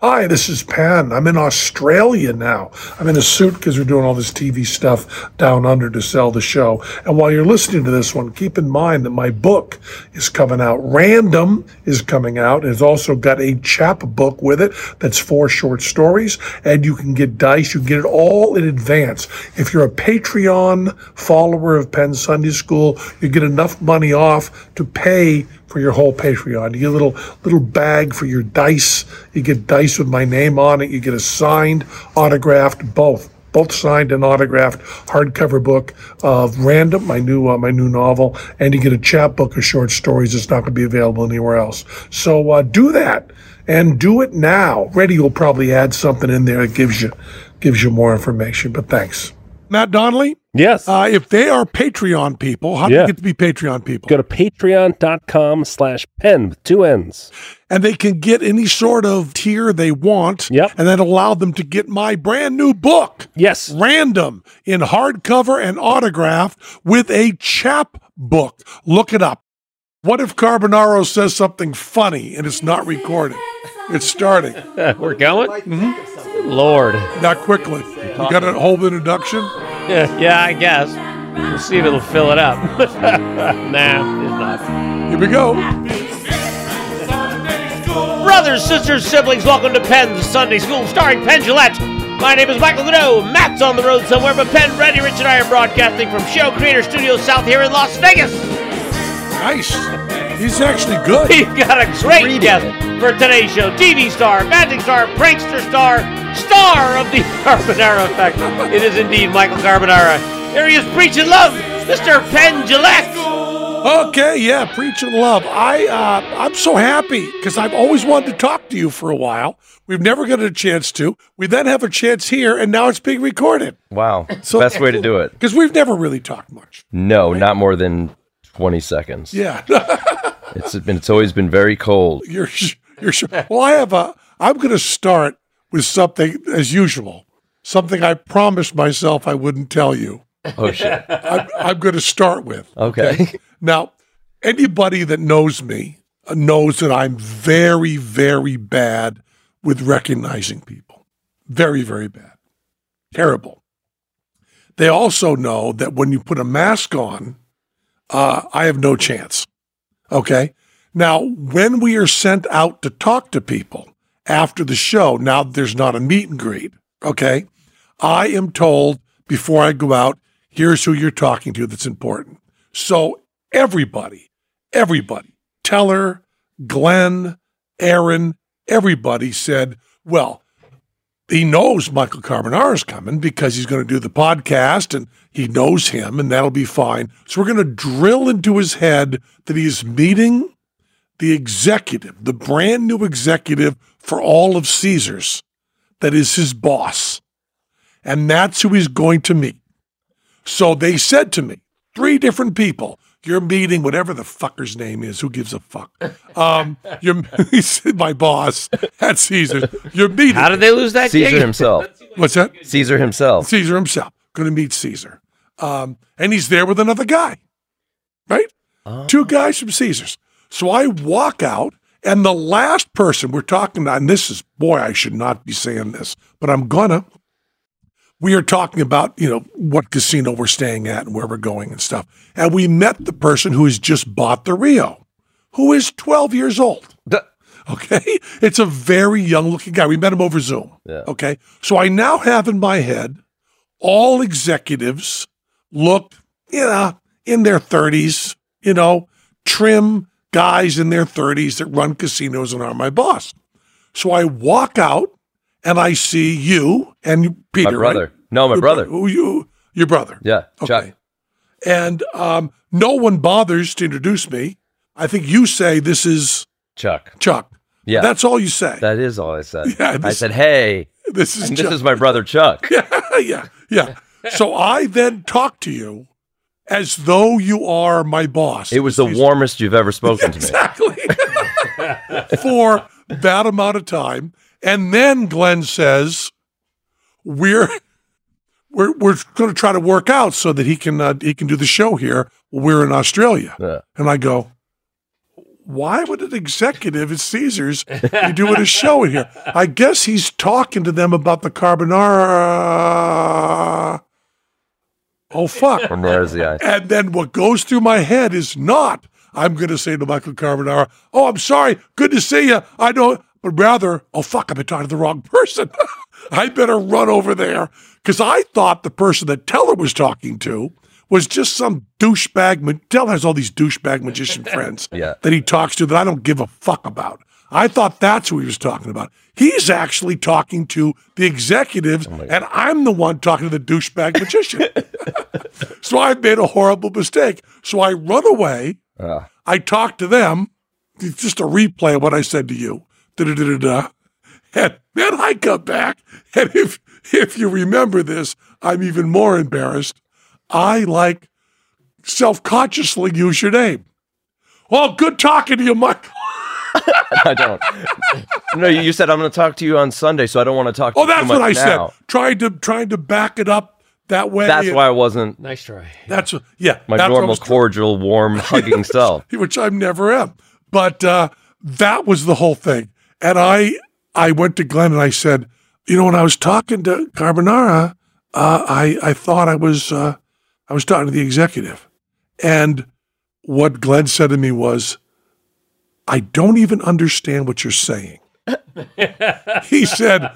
Hi, this is Penn. I'm in Australia now. I'm in a suit because we're doing all this TV stuff down under to sell the show. And while you're listening to this one, keep in mind that my book is coming out. Random is coming out. It's also got a chap book with it that's four short stories. And you can get dice. You can get it all in advance. If you're a Patreon follower of Penn Sunday School, you get enough money off to pay for your whole Patreon. You get a little little bag for your dice. You get dice with my name on it. You get a signed, autographed, both both signed and autographed hardcover book of Random, my new uh, my new novel, and you get a chapbook of short stories that's not going to be available anywhere else. So uh, do that and do it now. Ready will probably add something in there that gives you gives you more information. But thanks. Matt Donnelly? Yes. Uh, if they are Patreon people, how do Yeah. you get to be Patreon people? Go to patreon.com slash penn with two N's. and they can get any sort of tier they want. Yep. And that allow them to get my brand new book. Yes. Random in hardcover and autographed with a chap book. Look it up. What if Carbonaro says something funny and it's not recorded? It's starting. We're going? Mm-hmm. Lord. Not quickly. You got a whole introduction? Yeah, yeah, I guess. We'll see if it'll fill it up. nah, it's not. Here we go. Brothers, sisters, siblings, welcome to Penn's Sunday School starring Penn Jillette. My name is Michael Goudeau. Matt's on the road somewhere, but Penn, Randy, Rich, and I are broadcasting from Show Creator Studios South here in Las Vegas. Nice. He's actually good. We've got a great guest for today's show. TV star, magic star, prankster star, star of the Carbonaro Effect. It is indeed Michael Carbonaro. Here he is preaching love, Mr. Penn Jillette. Okay, yeah, preaching love. I uh, I'm so happy because I've always wanted to talk to you for a while. We've never got a chance to. We then have a chance here, and now it's being recorded Wow. So- Best way to do it. because we've never really talked much. No, not more than 20 seconds. Yeah, It's been it's always been very cold. you're sh- you're sure. Well, I have a. I'm going to start with something as usual. Something I promised myself I wouldn't tell you. Oh shit. I'm, I'm going to start with. Okay. Now, anybody that knows me uh, knows that I'm very, very bad with recognizing people. Very, very bad. Terrible. They also know that when you put a mask on, uh, I have no chance. Okay. Now, when we are sent out to talk to people after the show, now there's not a meet and greet. Okay. I am told before I go out, here's who you're talking to that's important. So everybody, everybody, Teller, Glenn, Aaron, everybody said, well, he knows Michael Carbonaro is coming because he's going to do the podcast and he knows him and that'll be fine. So we're going to drill into his head that he is meeting the executive, the brand new executive for all of Caesars that is his boss. And that's who he's going to meet. So they said to me, three different people, you're meeting whatever the fucker's name is. Who gives a fuck? Um, you're my boss at Caesars. You're meeting. How did they lose that Caesar gig? himself. What's that? Caesar himself. Caesar himself. Going to meet Caesar. Um, and he's there with another guy, right? Two guys from Caesars. So I walk out, and the last person we're talking about, and this is, boy, I should not be saying this, but I'm gonna. We are talking about, you know, what casino we're staying at and where we're going and stuff. And we met the person who has just bought the Rio, who is 12 years old. Okay. It's a very young looking guy. We met him over Zoom. Yeah. Okay. So I now have in my head all executives look, you know, in their 30s, you know, trim guys in their 30s that run casinos and are my boss. So I walk out and I see you and Peter. My brother. right? No, my Your brother. bro- you, your brother. Yeah. Okay. Chuck. And um, no one bothers to introduce me. I think you say this is Chuck. Chuck. Yeah. That's all you say. That is all I said. Yeah, I said, "Hey, this is this is my brother Chuck." yeah, yeah. So I then talk to you as though you are my boss. It was the warmest you've ever spoken to me. exactly for that amount of time, and then Glenn says, "We're." We're, we're going to try to work out so that he can uh, he can do the show here. We're in Australia, Yeah. and I go, why would an executive at Caesars be doing a show in here? I guess he's talking to them about the Carbonaro. Oh fuck! And the eye. And then what goes through my head is not, I'm going to say to Michael Carbonaro, oh, I'm sorry, good to see you. I don't know, but rather, oh, fuck, I've been talking to the wrong person. I better run over there. Because I thought the person that Teller was talking to was just some douchebag. Teller has all these douchebag magician friends Yeah. that he talks to that I don't give a fuck about. I thought that's who he was talking about. He's actually talking to the executives, and I'm the one talking to the douchebag magician. So I made a horrible mistake. So I run away. Ah. I talk to them. It's just a replay of what I said to you. Da-da-da-da-da. And then I come back. And if if you remember this, I'm even more embarrassed. I like self-consciously use your name. Well, good talking to you, Michael. I don't. No, you you said I'm going to talk to you on Sunday, so I don't want to talk. to Oh, you that's too what I now. said. Trying to trying to back it up that way. That's why I wasn't Nice try. That's what- yeah. my that's normal, cordial, warm, hugging self. which I never am. But uh, that was the whole thing. And I I went to Glenn and I said, you know, when I was talking to Carbonaro, uh, I I thought I was uh, I was talking to the executive, and what Glenn said to me was, I don't even understand what you're saying. he said,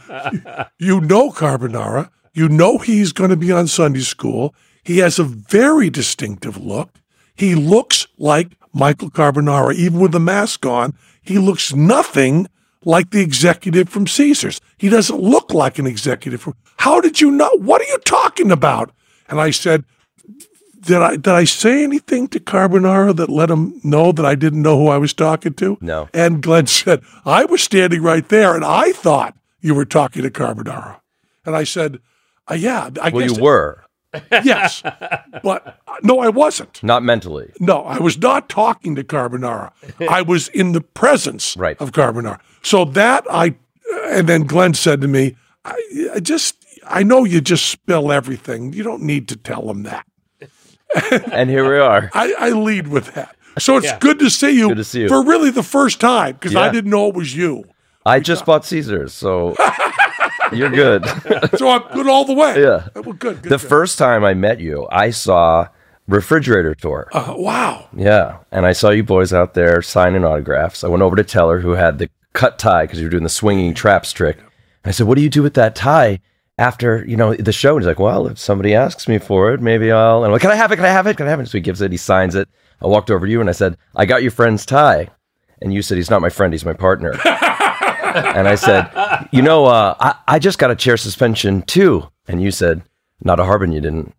You know Carbonaro. You know he's going to be on Sunday school. He has a very distinctive look. He looks like Michael Carbonaro, even with the mask on. He looks nothing like the executive from Caesars. He doesn't look like an executive from. How did you know? What are you talking about? And I said, did I did I say anything to Carbonaro that let him know that I didn't know who I was talking to? No. And Glenn said, I was standing right there and I thought you were talking to Carbonaro. And I said, uh, yeah, I Well, guess you were yes. But uh, no, I wasn't. not mentally. No, I was not talking to Carbonaro. I was in the presence Right. of Carbonaro. So that I, and then Glenn said to me, I, I just, I know you just spill everything. You don't need to tell him that. And here we are. I, I lead with that. So it's good to see you. Good to see you. For really the first time, because I didn't know it was you. I just bought Caesars, so you're good. So I'm good all the way. Yeah. Well, good. good the good. first time I met you, I saw Refrigerator Tour. Uh, wow. Yeah. And I saw you boys out there signing autographs. I went over to Teller, who had the cut tie because you were doing the swinging traps trick. And I said, What do you do with that tie after, you know, the show? And he's like, Well, if somebody asks me for it, maybe I'll. And I'm like, Can I have it? Can I have it? Can I have it? So he gives it, he signs it. I walked over to you and I said, I got your friend's tie. And you said, He's not my friend, he's my partner. and I said, You know, uh, I, I just got a chair suspension too. And you said, Not a Harbin, you didn't.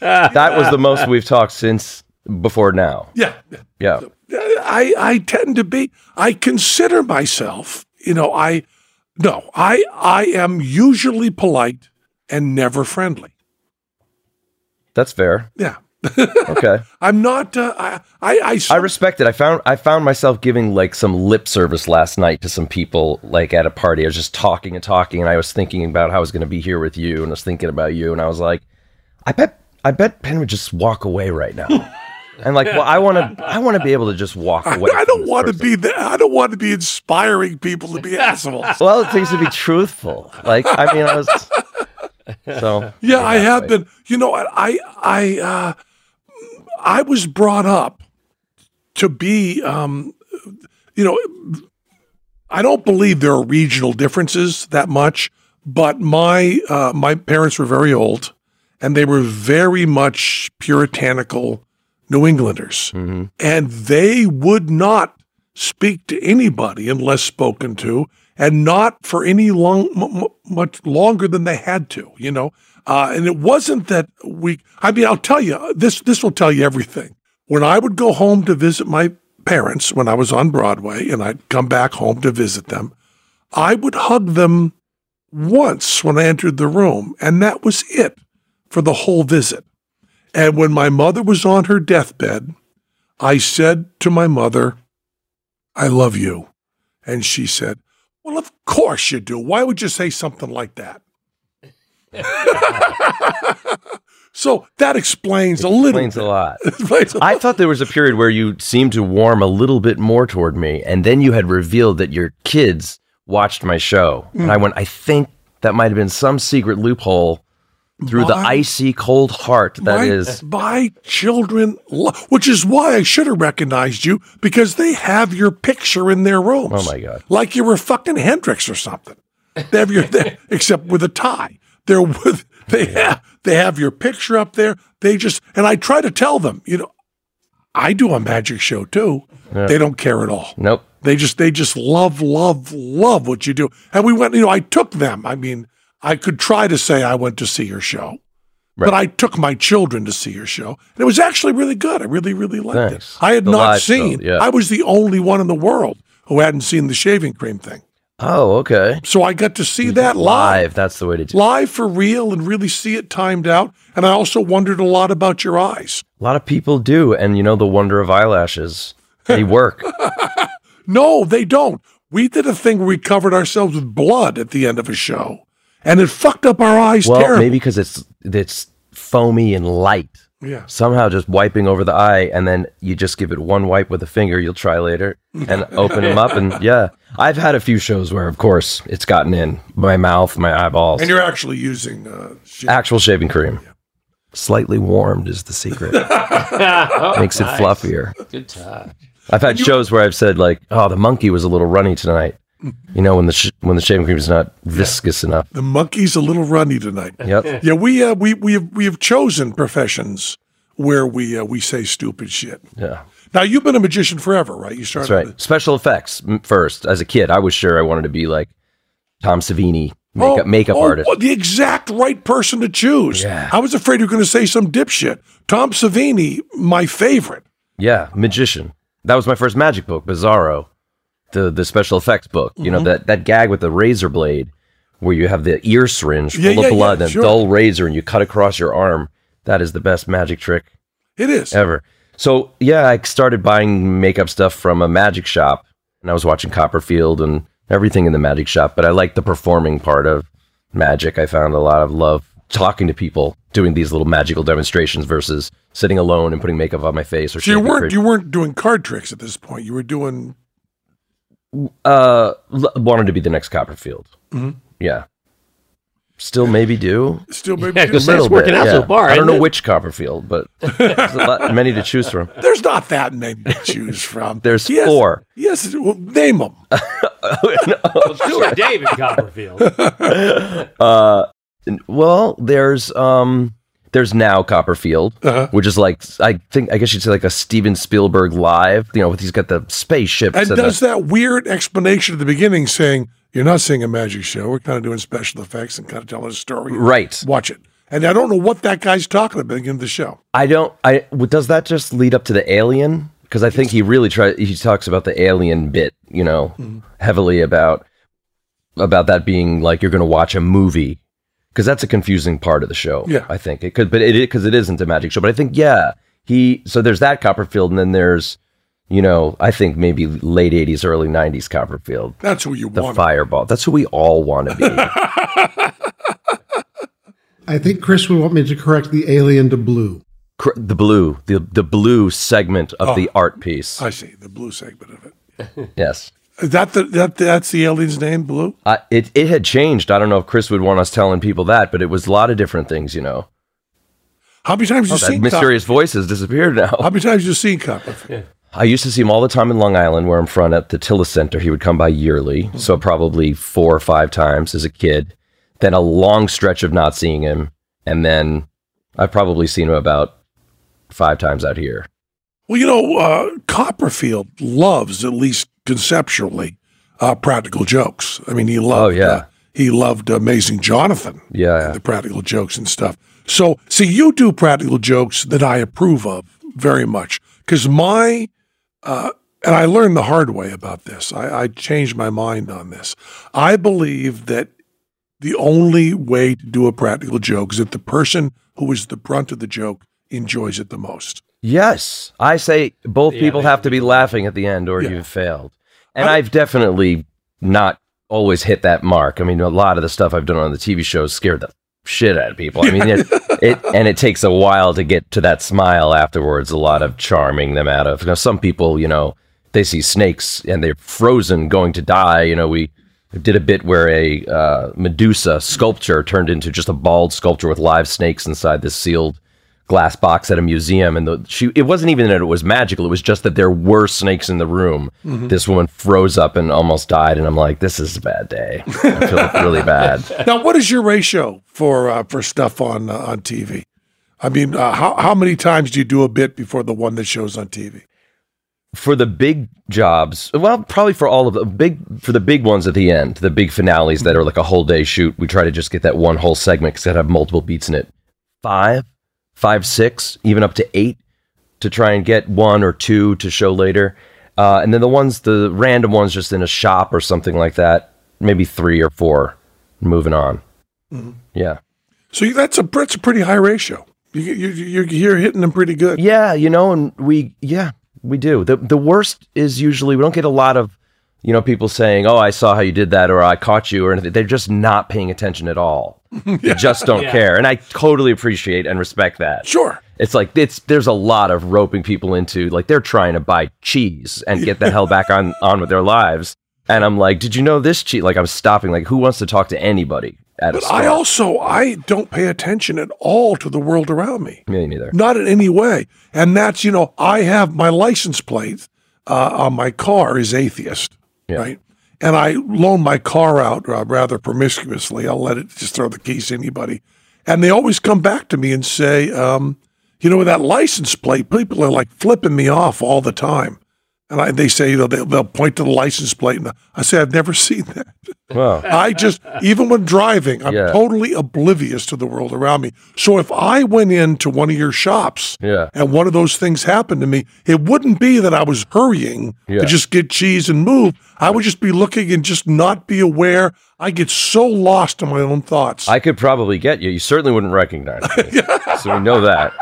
that was the most we've talked since before now. Yeah. Yeah. I, I tend to be, I consider myself, you know, I, no, I, I am usually polite and never friendly. That's fair. Yeah. Okay. I'm not, uh, I, I, I, I respect it. I found I found myself giving like some lip service last night to some people like at a party. I was just talking and talking and I was thinking about how I was going to be here with you and I was thinking about you and I was like, I bet I bet Penn would just walk away right now. and like, well, I want to I want to be able to just walk away. I don't want to be that. I don't want to be inspiring people to be assholes. Well, it takes to be truthful. Like, I mean, I was so Yeah, I have been. You know, I I uh, I was brought up to be. Um, you know, I don't believe there are regional differences that much, but my uh, my parents were very old, and they were very much puritanical New Englanders, and they would not speak to anybody unless spoken to, and not for any long m- much longer than they had to. You know, uh, and it wasn't that we. I mean, I'll tell you this. This will tell you everything. When I would go home to visit my parents when I was on Broadway and I'd come back home to visit them, I would hug them once when I entered the room, and that was it for the whole visit. And when my mother was on her deathbed, I said to my mother, I love you. And she said, Well, of course you do. Why would you say something like that? So that explains a little. Explains a bit. lot. Explains a I thought there was a period where you seemed to warm a little bit more toward me, and then you had revealed that your kids watched my show, and I Mm. went, I think that might have been some secret loophole through the icy cold heart that my, is. my children, lo- which is why I should have recognized you because they have your picture in their rooms. Oh, my God. Like you were fucking Hendrix or something. They have your, they- except with a tie. They're with, they have, they have your picture up there. They just, and I try to tell them, you know, I do a magic show too. They don't care at all. Nope. They just they just love love love what you do. And we went, you know, I took them. I mean, I could try to say I went to see your show. But I took my children to see your show. And it was actually really good. I really, really liked Thanks. it. I had The not seen, show, yeah. I was the only one in the world who hadn't seen the shaving cream thing. Oh, okay. So I got to see that live, Live. That's the way to do it. live for real and really see it timed out. And I also wondered a lot about your eyes. A lot of people do. And you know, the wonder of eyelashes, they work. No, they don't. We did a thing where we covered ourselves with blood at the end of a show, and it fucked up our eyes well, terribly. maybe because it's, it's foamy and light. Yeah. Somehow just wiping over the eye, and then you just give it one wipe with a finger. You'll try later and open them up. And yeah, I've had a few shows where, of course, it's gotten in my mouth, my eyeballs. And you're actually using uh, shit. Actual shaving cream. Slightly warmed is the secret. Makes it fluffier. Good touch. I've had shows where I've said like, "Oh, the monkey was a little runny tonight." You know, when the sh- when the shaving cream is not viscous enough. the monkey's a little runny tonight. Yep. Yeah, we uh, we we have, we have chosen professions where we uh, we say stupid shit. Yeah. Now you've been a magician forever, right? You started. That's right. Special effects first. As a kid, I was sure I wanted to be like Tom Savini, makeup makeup oh, artist. well, the exact right person to choose. Yeah. I was afraid you were going to say some dipshit. Tom Savini, my favorite. Yeah, magician. That was my first magic book, Bizarro, the the special effects book. You Mm-hmm. know that that gag with the razor blade, where you have the ear syringe full Yeah, of yeah, yeah, blood and sure. a dull razor, and you cut across your arm. That is the best magic trick It is. ever. So yeah, I started buying makeup stuff from a magic shop, and I was watching Copperfield and everything in the magic shop. But I liked the performing part of magic. I found a lot of love talking to people, doing these little magical demonstrations versus sitting alone and putting makeup on my face or So you weren't you weren't doing card tricks at this point. You were doing Uh, wanted to be the next Copperfield. Mm-hmm. Yeah. Still maybe do. still maybe. Yeah, 'cause doing- It's Little working out so far, I don't know it? which Copperfield, but there's a lot, many to choose from. There's not that many to choose from. There's Yes, four. Yes, well, name them. Stuart David Copperfield. Well, there's um, there's now Copperfield, Uh-huh. which is like I think I guess you'd say like a Steven Spielberg live. You know, with he's got the spaceship And and does the, that weird explanation at the beginning saying, you're not seeing a magic show. We're kind of doing special effects and kind of telling a story. right. Watch it. And I don't know what that guy's talking about in the beginning of the show. I don't. I does that just lead up to the alien? Because I think he really tries. He talks about the alien bit, you know, Mm-hmm. heavily about about that being like you're going to watch a movie. Because that's a confusing part of the show. Yeah. I think it could, but it because it isn't a magic show. But I think yeah, he. So there's that Copperfield, and then there's, you know, I think maybe late '80s, early '90s Copperfield, That's who you the want. The Fireball. That's who we all want to be. I think Chris would want me to correct the alien to blue. Cr- the blue, the the blue segment of oh. the art piece. Oh. I see the blue segment of it. yes. Is that the that that's the alien's name? Blue. Uh, it it had changed. I don't know if Chris would want us telling people that, but it was a lot of different things. You know, How many times have you that seen mysterious voice has disappeared now. How many times have you seen Copper? I used to see him all the time in Long Island, where I'm from, at the Tilles Center. He would come by yearly, so probably four or five times as a kid. Then a long stretch of not seeing him, and then I've probably seen him about five times out here. Well, you know, uh, Copperfield loves, at least conceptually, uh, practical jokes. I mean, he loved. Oh, yeah. uh, he loved Amazing Jonathan. Yeah, and the practical jokes and stuff. So, see, you do practical jokes that I approve of very much because my uh, and I learned the hard way about this. I, I changed my mind on this. I believe that the only way to do a practical joke is if the person who is the brunt of the joke enjoys it the most. Yes, I say both Yeah, people have to be laughing at the end, or Yeah. you've failed. And I've definitely not always hit that mark. I mean, a lot of the stuff I've done on the TV shows scared the shit out of people. I mean, it, it and it takes a while to get to that smile afterwards. A lot of charming them out of. You know, some people, you know, they see snakes and they're frozen, going to die. You know, we did a bit where a uh, Medusa sculpture turned into just a bald sculpture with live snakes inside this sealed glass box at a museum and the, she it wasn't even that it was magical it was just that there were snakes in the room. This woman froze up and almost died and i'm like this is a bad day. I feel really bad. Now, what is your ratio for uh, for stuff on uh, on TV? I mean, uh, how how many times do you do a bit before the one that shows on TV? for the big jobs well probably for all of the big for the big ones at the end the big finales that are like a whole day shoot we try to just get that one whole segment because it have multiple beats in it. Five five six even up to eight to try and get one or two to show later uh, and then the ones the random ones just in a shop or something like that maybe three or four moving on yeah So that's a that's a pretty high ratio. You, you, you're you're hitting them pretty good. Yeah, you know, and we yeah, we do. The the worst is usually we don't get a lot of you know people saying, "Oh, I saw how you did that," or "I caught you," or anything. They're just not paying attention at all. They just don't Yeah. care, and I totally appreciate and respect that. Sure. It's like it's there's a lot of roping people into like they're trying to buy cheese and get the hell back on on with their lives. And I'm like, did you know this cheese? Like I'm stopping. Like who wants to talk to anybody at a But store? I also I don't pay attention at all to the world around me. Me neither. Not in any way. And that's you know I have my license plate uh, on my car is atheist, Yeah. right? And I loan my car out uh, rather promiscuously. I'll let it just throw the keys to anybody, and they always come back to me and say, um, you know, with that license plate, people are like flipping me off all the time. And I, they say, they'll, they'll point to the license plate. And I say, I've never seen that. Well, I just, even when driving, I'm Yeah. totally oblivious to the world around me. So if I went into one of your shops Yeah. and one of those things happened to me, it wouldn't be that I was hurrying Yeah. to just get cheese and move. I would just be looking and just not be aware. I get so lost in my own thoughts. I could probably get you. You certainly wouldn't recognize me. So we know that.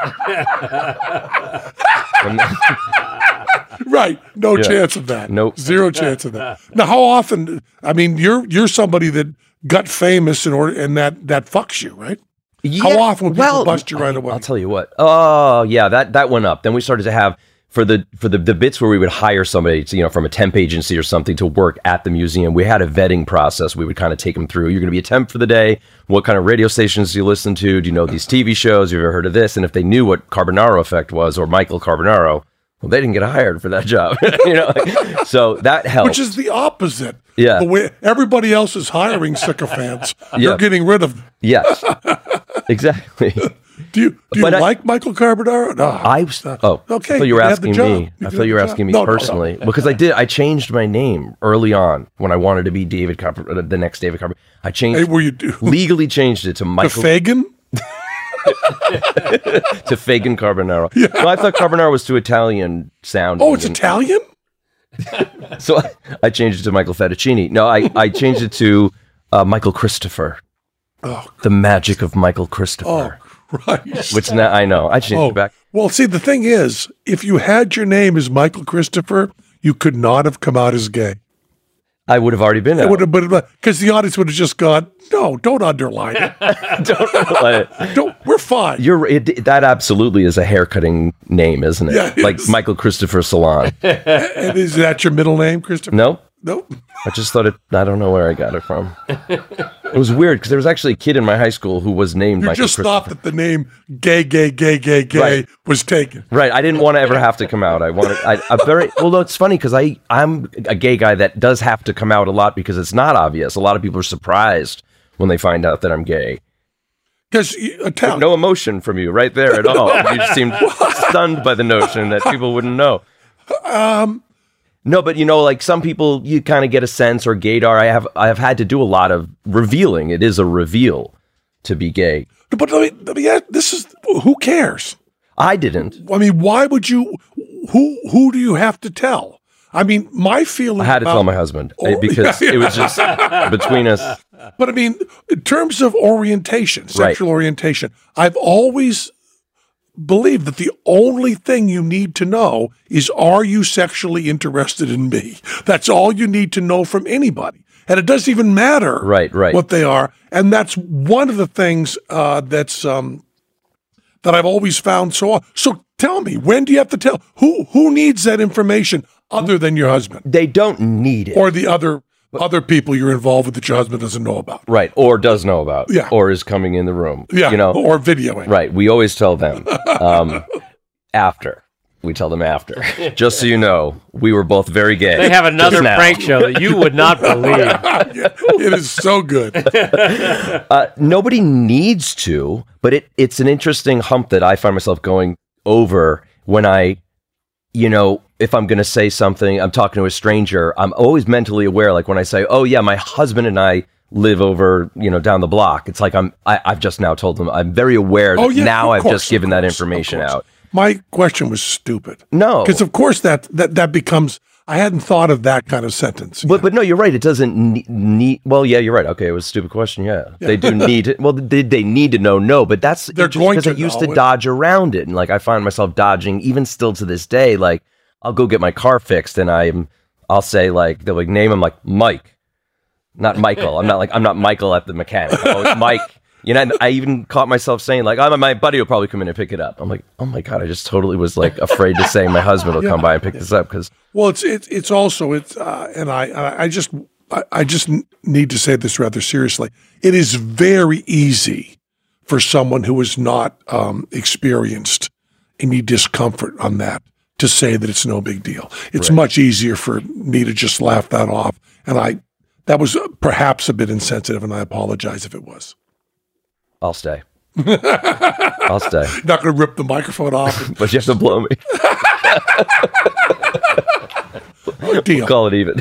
Right. No Yeah. chance of that. Nope. Zero chance of that. Now, how often, I mean, you're, you're somebody that got famous in order, and that, that fucks you, right? How often would people bust you right away? I'll tell you what. Oh, yeah, that that went up. Then we started to have for the for the, the bits where we would hire somebody, to, you know, from a temp agency or something to work at the museum. We had a vetting process. We would kind of take them through. You're going to be a temp for the day. What kind of radio stations do you listen to? Do you know these TV shows? Have you ever heard of this? And if they knew what Carbonaro Effect was or Michael Carbonaro, well, they didn't get hired for that job. you know, like, so that helped. Which is the opposite. Yeah. The way everybody else is hiring sycophants, Yeah. you're getting rid of. yes, exactly. Do you do you I- like Michael Carbonaro? No. I was oh Okay, I thought you were you had the asking me. I thought you were asking me No, no, no. personally because I did. I changed my name early on when I wanted to be David Carper, uh, the next David Carper. I changed. hey, were you do legally changed it to Michael Fagan? to Fagan Carbonaro. No, I thought Carbonaro was too Italian sounding. Oh, it's and- Italian. so I, I changed it to Michael Fettuccini. No, I I changed it to uh, Michael Christopher. Oh, The magic of Michael oh, Christ. Which now I know. I changed Oh, it back. well, see, the thing is, if you had your name as Michael Christopher, you could not have come out as gay. I would have already been It out. would have been because the audience would have just gone, "No, don't underline it. Don't underline it- Don't. We're fine." You're it, that absolutely is a haircutting name, isn't it? Yeah, it like is. Michael Christopher Salon. and is that your middle name, Christopher? no, Nope. I just thought it. I don't know where I got it from. It was weird because there was actually a kid in my high school who was named You Michael just thought that the name "gay, gay, gay, gay, gay" Right. was taken. Right, I didn't want to ever have to come out. I wanted. I, I very well. No, it's funny because I I'm a gay guy that does have to come out a lot because it's not obvious. A lot of people are surprised when they find out that I'm gay. Because No emotion from you right there at all. You seemed stunned by the notion that people wouldn't know. Um, No, but you know, like some people, you kind of get a sense or gaydar. I have, I have had to do a lot of revealing. It is a reveal to be gay. but let me, let me ask, this is who cares? I didn't. I mean, why would you? Who who do you have to tell? I mean, my feeling. I had to tell my husband eh, Oh, because yeah, it was just between us. But I mean, in terms of orientation, sexual orientation, I've always believed that the only thing you need to know is are you sexually interested in me? That's all you need to know from anybody. And it doesn't even matter Right, right. what they are. And that's one of the things uh, that's um, that I've always found so so tell me, when do you have to tell who who needs that information other than your husband They don't need it. or the other other people you're involved with that your husband doesn't know about? right. Or does know about. Yeah. Or is coming in the room. Yeah, You know, or videoing. Right. We always tell them um, after. We tell them after. Just so you know, we were both very gay. They have another prank show that you would not believe. it is so good. Uh, nobody needs to, but it, it's an interesting hump that I find myself going over when I, you know, if I'm going to say something, I'm talking to a stranger, I'm always mentally aware. Like when I say, oh, yeah, my husband and I live over, you know, down the block. It's like I'm, I, I've just now told them, I'm very aware that Oh yeah. now I've course, just given of that information out. My question was stupid. No. because of course that that that becomes. I hadn't thought of that kind of sentence. But but no, you're right. It doesn't need. well, yeah, you're right. Okay, it was a stupid question. Yeah, they do need to. Well, they, they need to know. No, but that's They're going to I used to it. dodge around it, and like I find myself dodging even still to this day. Like I'll go get my car fixed, and I'm I'll say like they'll like name him like Mike, not Michael. I'm not like I'm not Michael at the mechanic. Oh, it's Mike. You know, I even caught myself saying like, "I'm my buddy will probably come in and pick it up." I'm like, "Oh my god!" I just totally was like afraid to say my husband will come by and pick this up because Well, it's it's it's also it's uh, and I I just I, I just need to say this rather seriously. It is very easy for someone who is not um, experienced any discomfort on that to say that it's no big deal. It's much easier for me to just laugh that off, and I that was uh, perhaps a bit insensitive, and I apologize if it was. I'll stay. I'll stay. Not going to rip the microphone off. But you have to blow me. Deal. Call it even.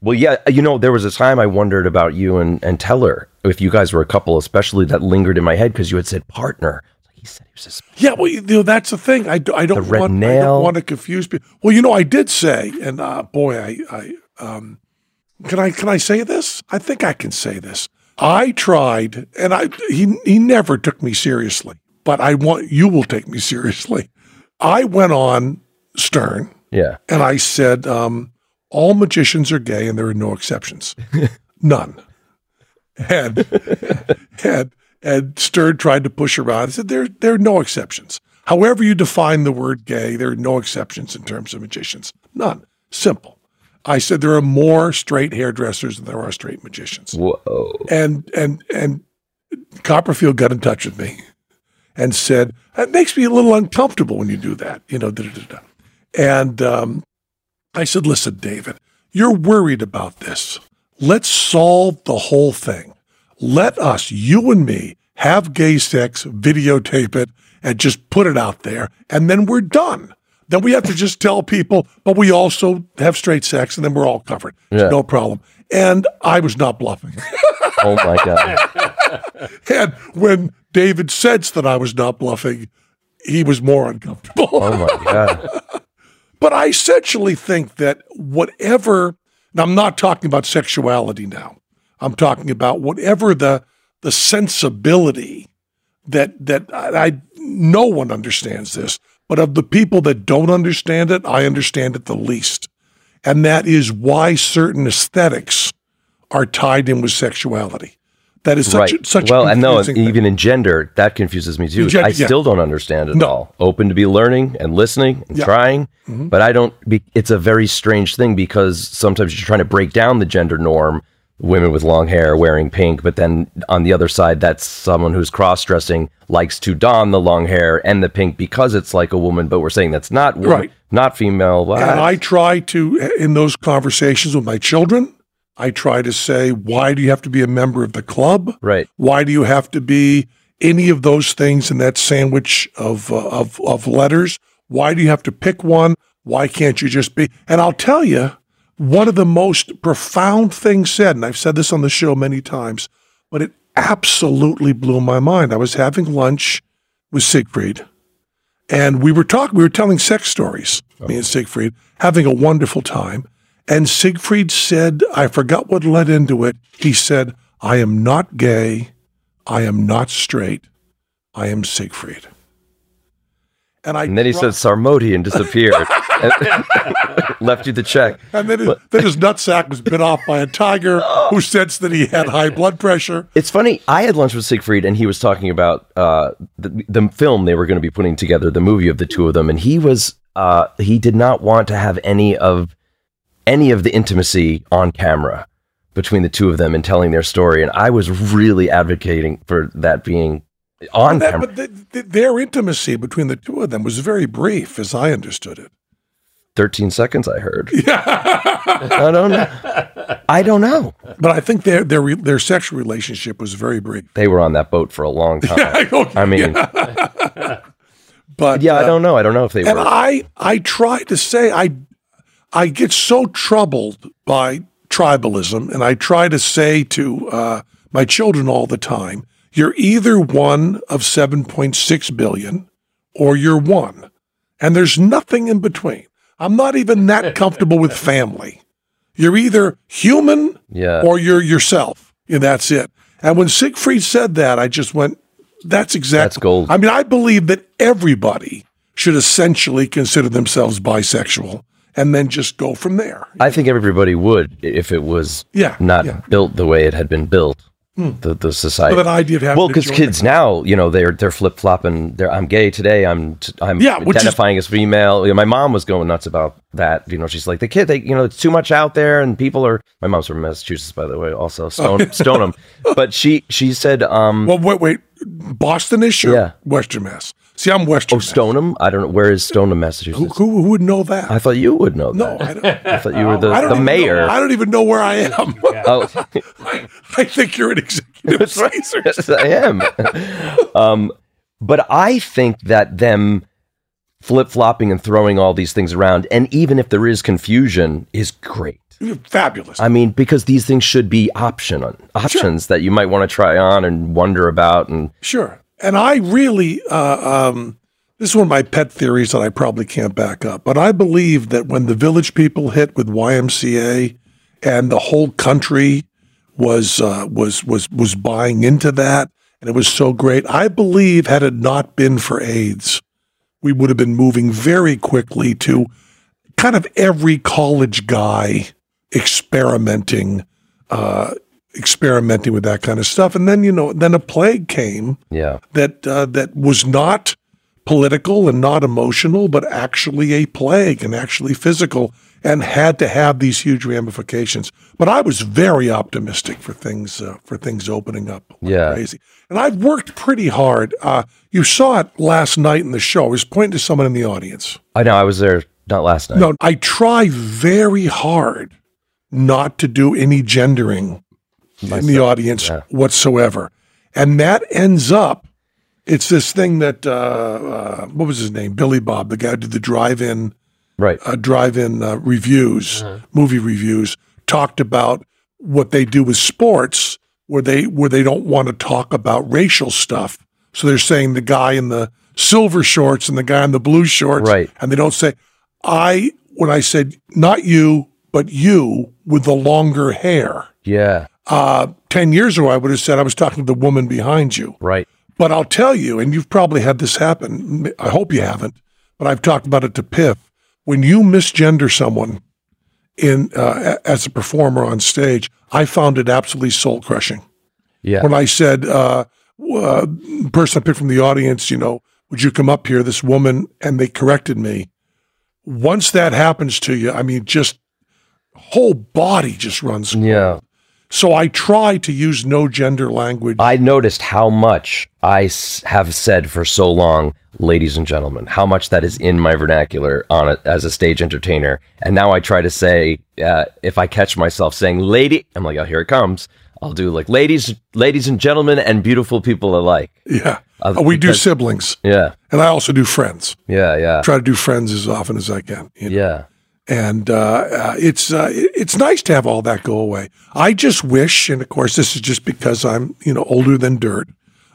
well, yeah, you know, there was a time I wondered about you and, and Teller, if you guys were a couple, especially that lingered in my head because you had said partner. He said he was a Yeah, well, you know, that's the thing. I, do, I don't want I don't want to confuse people. Well, you know, I did say, and uh, boy, I, I um, can I can I say this? I think I can say this. I tried, and I he he never took me seriously, but I want you will take me seriously. I went on Stern Yeah. and I said, um, all magicians are gay, and there are no exceptions, none. And and and Stern tried to push around. I said, there there are no exceptions. However you define the word gay, there are no exceptions in terms of magicians, none. Simple. I said there are more straight hairdressers than there are straight magicians Whoa. and and and Copperfield got in touch with me and said it makes me a little uncomfortable when you do that, you know. Da, da, da. And um, I said, listen, David, you're worried about this. Let's solve the whole thing. Let us, you and me, have gay sex, videotape it, and just put it out there, and then we're done. Then we have to just tell people, but we also have straight sex, and then we're all covered. Yeah. No problem. And I was not bluffing. Oh my God. And when David sensed that I was not bluffing, he was more uncomfortable. Oh my God. but I essentially think that whatever, and I'm not talking about sexuality now. I'm talking about whatever the the sensibility that that I, I no one understands this, but of the people that don't understand it, I understand it the least, and that is why certain aesthetics are tied in with sexuality. That is such right. a, such well, and no, thing. even in gender, that confuses me too. In gen- I yeah. still don't understand it No. at all. Open to be learning and listening and Yeah. trying, Mm-hmm. but I don't. Be, it's a very strange thing because sometimes you're trying to break down the gender norm. Women with long hair wearing pink, but then on the other side, that's someone who's cross dressing likes to don the long hair and the pink because it's like a woman, but we're saying that's not woman, Right. not female. What? And I try to, in those conversations with my children, I try to say, why do you have to be a member of the club? right. Why do you have to be any of those things in that sandwich of, uh, of, of letters? Why do you have to pick one? Why can't you just be? And I'll tell you, one of the most profound things said, and I've said this on the show many times, but it absolutely blew my mind. I was having lunch with Siegfried, and we were talking. We were telling sex stories. Me and Siegfried having a wonderful time. And Siegfried said, I forgot what led into it. He said, "I am not gay. I am not straight. I am Siegfried." And I And then he said Sarmoti and disappeared. And left you the check. and then his, then his nutsack was bit off by a tiger who sensed that he had high blood pressure. It's funny. I had lunch with Siegfried, and he was talking about uh, the, the film they were going to be putting together, the movie of the two of them, and he was uh, he did not want to have any of any of the intimacy on camera between the two of them and telling their story, and I was really advocating for that being on That, camera. but the, the, their intimacy between the two of them was very brief, as I understood it. Thirteen seconds, I heard. Yeah. I don't know. I don't know. But I think their their their sexual relationship was very brief. They were on that boat for a long time. Yeah, I mean, But yeah, I uh, don't know. I don't know if they And were. I I try to say I I get so troubled by tribalism, and I try to say to uh, my children all the time, you're either one of 7.6 billion or you're one, and there's nothing in between. I'm not even that comfortable with family. You're either human Yeah. or you're yourself, and that's it. And when Siegfried said that, I just went, "That's exactly." That's gold. I mean, I believe that everybody should essentially consider themselves bisexual, and then just go from there. I think everybody would if it was Yeah, not yeah. Built the way it had been built. The the society. Idea of having well, because kids now, you know, they're they're flip flopping. They're I'm gay today. I'm t- I'm Yeah, which is- identifying as female. You know, my mom was going nuts about that. You know, she's like the kid. They you know, it's too much out there, and people are. My mom's from Massachusetts, by the way. Also, Stone Stoneham. But she she said, um, Well, wait, wait, Boston issue, Yeah. Western Mass. See, I'm Western. oh, Mass. Stoneham. I don't know where is Stoneham, Who, Massachusetts. who, who would know that? I thought you would know no, that. I don't. I thought you were the, the mayor. Know, I don't even know where I am. oh, I think you're an executive. That's right. Yes, I am. um, but I think that them flip flopping and throwing all these things around, and even if there is confusion, is great. Fabulous. I mean, because these things should be option options that you might want to try on and wonder about. And Sure. And I really, uh, um, this is one of my pet theories that I probably can't back up, but I believe that when the village people hit with YMCA and the whole country was uh, was was was buying into that, and it was so great. I believe had it not been for AIDS, we would have been moving very quickly to kind of every college guy experimenting, uh, experimenting with that kind of stuff. And then you know, then a plague came yeah, that uh, that was not political and not emotional, but actually a plague and actually physical, and had to have these huge ramifications. But I was very optimistic for things uh, for things opening up. like Yeah. crazy. And I've worked pretty hard. Uh, you saw it last night in the show. I was pointing to someone in the audience. I know. I was there not last night. No, I try very hard not to do any gendering in the audience yeah. whatsoever. And that ends up, it's this thing that, uh, uh, what was his name? Billy Bob, the guy who did the drive in, Right. uh, drive in uh, reviews, movie reviews, talked about what they do with sports where they, where they don't want to talk about racial stuff. So they're saying the guy in the silver shorts and the guy in the blue shorts. Right. And they don't say, I, when I said, not you, but you with the longer hair. Yeah. Uh, 10 years ago, I would have said I was talking to the woman behind you. Right. But I'll tell you, and you've probably had this happen. I hope you haven't, but I've talked about it to Piff. When you misgender someone in uh, as a performer on stage, I found it absolutely soul crushing. Yeah. When I said, uh, uh, person I picked from the audience, you know, would you come up here? This woman, and they corrected me. Once that happens to you, I mean, just whole body just runs. Yeah. So I try to use no gender language. I noticed how much I have said for so long, ladies and gentlemen, how much that is in my vernacular on it as a stage entertainer. And now I try to say, uh, if I catch myself saying lady, I'm like, oh, here it comes. I'll do like ladies, ladies and gentlemen, and beautiful people alike. yeah. Uh, Uh, we do siblings, Yeah, and I also do friends. yeah, yeah, Try to do friends as often as I can. you know. yeah. And uh, uh, it's uh, it's nice to have all that go away. I just wish, and of course, this is just because I'm you know older than dirt.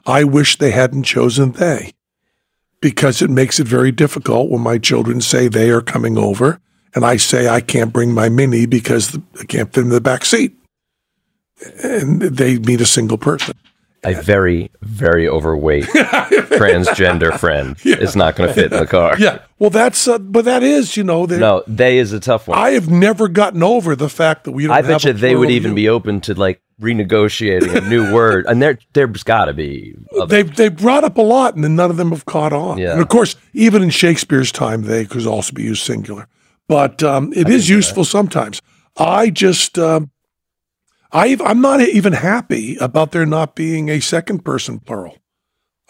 I wish they hadn't chosen they. because it makes it very difficult when my children say they are coming over and I say I can't bring my mini because I can't fit in the back seat. And they meet a single person. A very, very overweight transgender friend is not going to fit in the car. Yeah. Well, that's, uh, but that is, you know, No, they is a tough one. I have never gotten over the fact that we don't I have bet you they would even be open to like renegotiating a new word, and there there's got to be. They they brought up a lot, and then none of them have caught on. Yeah. And of course, even in Shakespeare's time, they could also be used singular. But um, it is useful sometimes. I just um, I I'm not even happy about there not being a second person plural.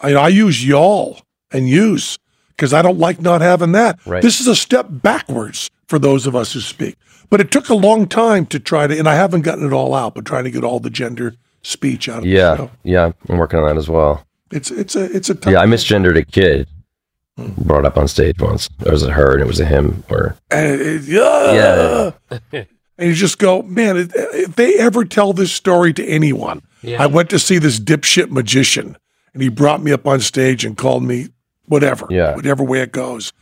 I I use y'all and use because I don't like not having that. Right. This is a step backwards for those of us who speak. But it took a long time to try to, and I haven't gotten it all out, but trying to get all the gender speech out of the yeah, show. yeah, I'm working on that as well. It's it's a it's a tough Yeah, I misgendered a kid. Hmm. Brought up on stage once. Or was it her and it was a him? Or it, yeah. Yeah. and you just go, man, if- they ever tell this story to anyone, I went to see this dipshit magician and he brought me up on stage and called me whatever, Yeah. whatever way it goes.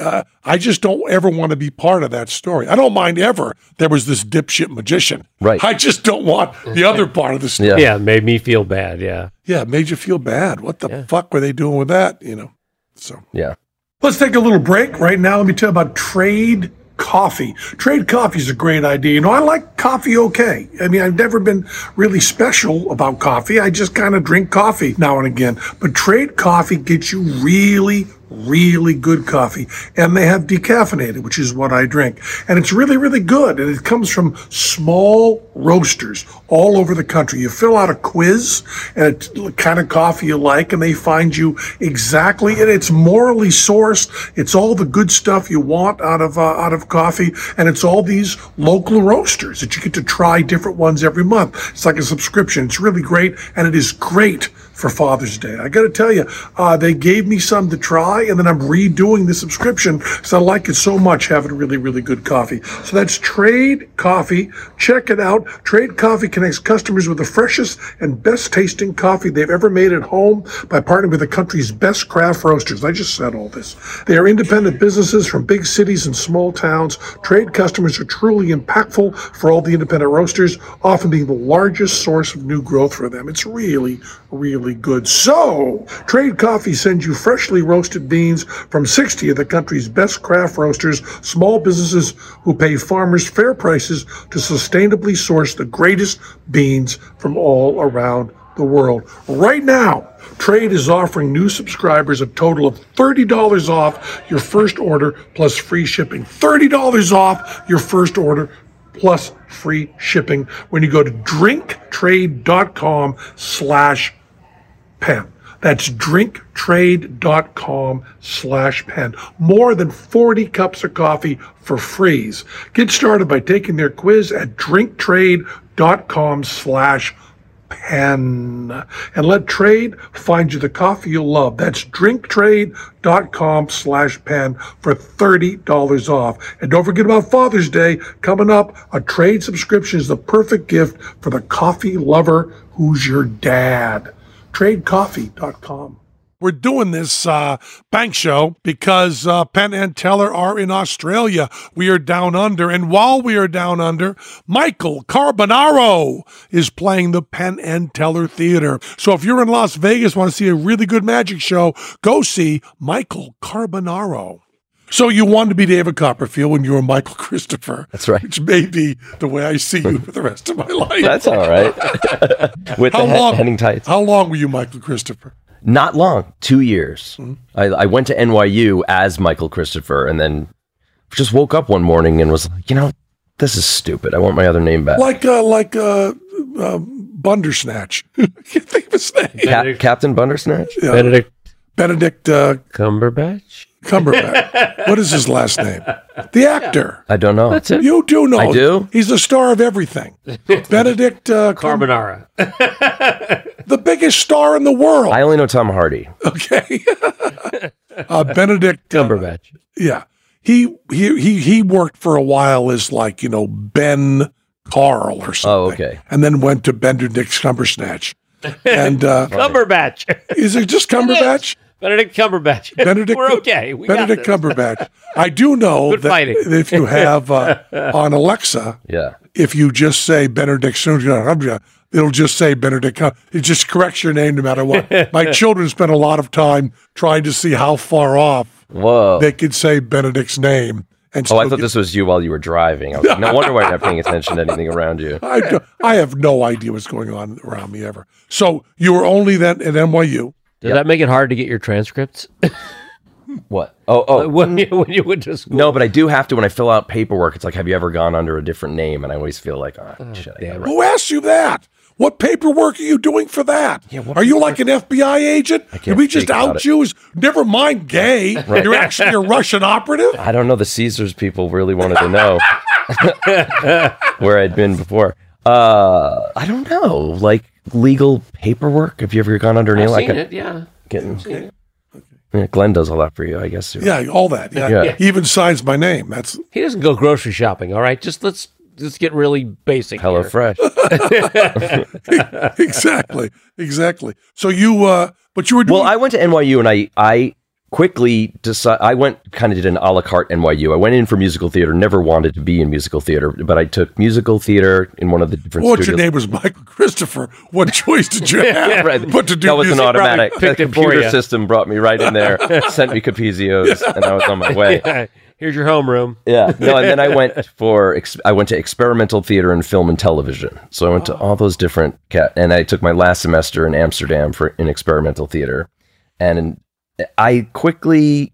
Uh, I just don't ever want to be part of that story. I don't mind ever there was this dipshit magician. Right. I just don't want the other part of the story. yeah, Yeah, it made me feel bad. Yeah. Yeah, it made you feel bad. What the fuck were they doing with that? You know. So yeah. Let's take a little break right now. Let me tell you about Trade Coffee. Trade Coffee is a great idea. You know, I like coffee okay. I mean, I've never been really special about coffee. I just kind of drink coffee now and again. But Trade Coffee gets you really, really good coffee. And they have decaffeinated, which is what I drink. And it's really, really good. And it comes from small roasters all over the country. You fill out a quiz and the kind of coffee you like, and they find you exactly, and it's morally sourced. It's all the good stuff you want out of uh, out of coffee, and it's all these local roasters that you get to try different ones every month. It's like a subscription. It's really great, and it is great for Father's Day. I got to tell you, uh, they gave me some to try, and then I'm redoing the subscription because I like it so much having really, really good coffee. So that's Trade Coffee. Check it out. Trade Coffee connects customers with the freshest and best tasting coffee they've ever made at home by partnering with the country's best craft roasters. I just said all this. They are independent businesses from big cities and small towns. Trade customers are truly impactful for all the independent roasters, often being the largest source of new growth for them. It's really, really good. So, Trade Coffee sends you freshly roasted beans from 60 of the country's best craft roasters, small businesses who pay farmers fair prices to sustainably source the greatest beans from all around the world. Right now, Trade is offering new subscribers a total of $30 off your first order plus free shipping. $30 off your first order plus free shipping when you go to drinktrade.com slash penn. That's drinktrade.com slash penn. More than 40 cups of coffee for freeze. Get started by taking their quiz at drinktrade.com slash penn. And let trade find you the coffee you'll love. That's drinktrade.com slash penn for $30 off. And don't forget about Father's Day coming up. A trade subscription is the perfect gift for the coffee lover who's your dad. Tradecoffee.com. We're doing this uh, bank show because uh, Penn and Teller are in Australia. We are down under. And while we are down under, Michael Carbonaro is playing the Penn and Teller Theater. So if you're in Las Vegas, want to see a really good magic show, go see Michael Carbonaro. So you wanted to be David Copperfield when you were Michael Christopher. That's right. Which may be the way I see you for the rest of my life. That's all right. With How the long? heading tights. How long were you Michael Christopher? Not long, two years. Mm-hmm. I, I went to NYU as Michael Christopher, and then just woke up one morning and was like, you know, this is stupid. I want my other name back. Like uh, like uh, uh, Bundersnatch. I can't think of his name. Ca- Captain Bundersnatch? Benedict Benedict uh, Cumberbatch. Cumberbatch. what is his last name? The actor. I don't know. That's it. You do know. I do? He's the star of everything. Benedict uh, Cum- Carbonara. the biggest star in the world. I only know Tom Hardy. okay. uh, Benedict. uh, Cumberbatch. yeah. He, he he he worked for a while as like, you know, Ben Carl or something. Oh, okay. And then went to Benedict Cumbersnatch. And uh, Cumberbatch. is it just Cumberbatch? Benedict Cumberbatch. Benedict, We're okay. We got Benedict this. Cumberbatch. I do know Good that fighting. if you have uh, on Alexa, Yeah. if you just say Benedict Cumberbatch, it'll just say Benedict. Cum- It just corrects your name no matter what. My children spend a lot of time trying to see how far off Whoa. they could say Benedict's name. And oh, I thought get- this was you while you were driving. I was like, no wonder why you're not paying attention to anything around you. I, do- I have no idea what's going on around me ever. So you were only then at NYU. Does that make it hard to get your transcripts What? Oh, oh. when you when you went to school? No, but I do have to when I fill out paperwork. It's like, have you ever gone under a different name? And I always feel like, oh, shit. I Who asked you that? What paperwork are you doing for that? are you like an FBI agent? Did can't we just out it. you as never mind gay? You're actually a Russian operative? I don't know. The Caesars people really wanted to know where I'd been before. Uh, I don't know. Like legal paperwork. Have you ever gone under a name I've like seen a, it. Yeah. getting? Yeah, Glenn does all that for you, I guess. Yeah, all that. Yeah. Yeah. He even signs my name. That's He doesn't go grocery shopping. All right, just let's let's get really basic. Hello here. Fresh. exactly. Exactly. So you uh but you were doing Well, I went to NYU and I I quickly decided I went kind of did an a la carte NYU. I went in for musical theater. Never wanted to be in musical theater, but I took musical theater in one of the different. What your studios. name was Michael Christopher. What choice did you have? Right. But to do that was an automatic. The picked it for computer system brought me right in there, sent me Capizios, and I was on my way. Here's your homeroom. Yeah, no, and then I went for ex- I went to experimental theater and film and television. So I went to all those different cat, and I took my last semester in Amsterdam for in experimental theater, and I quickly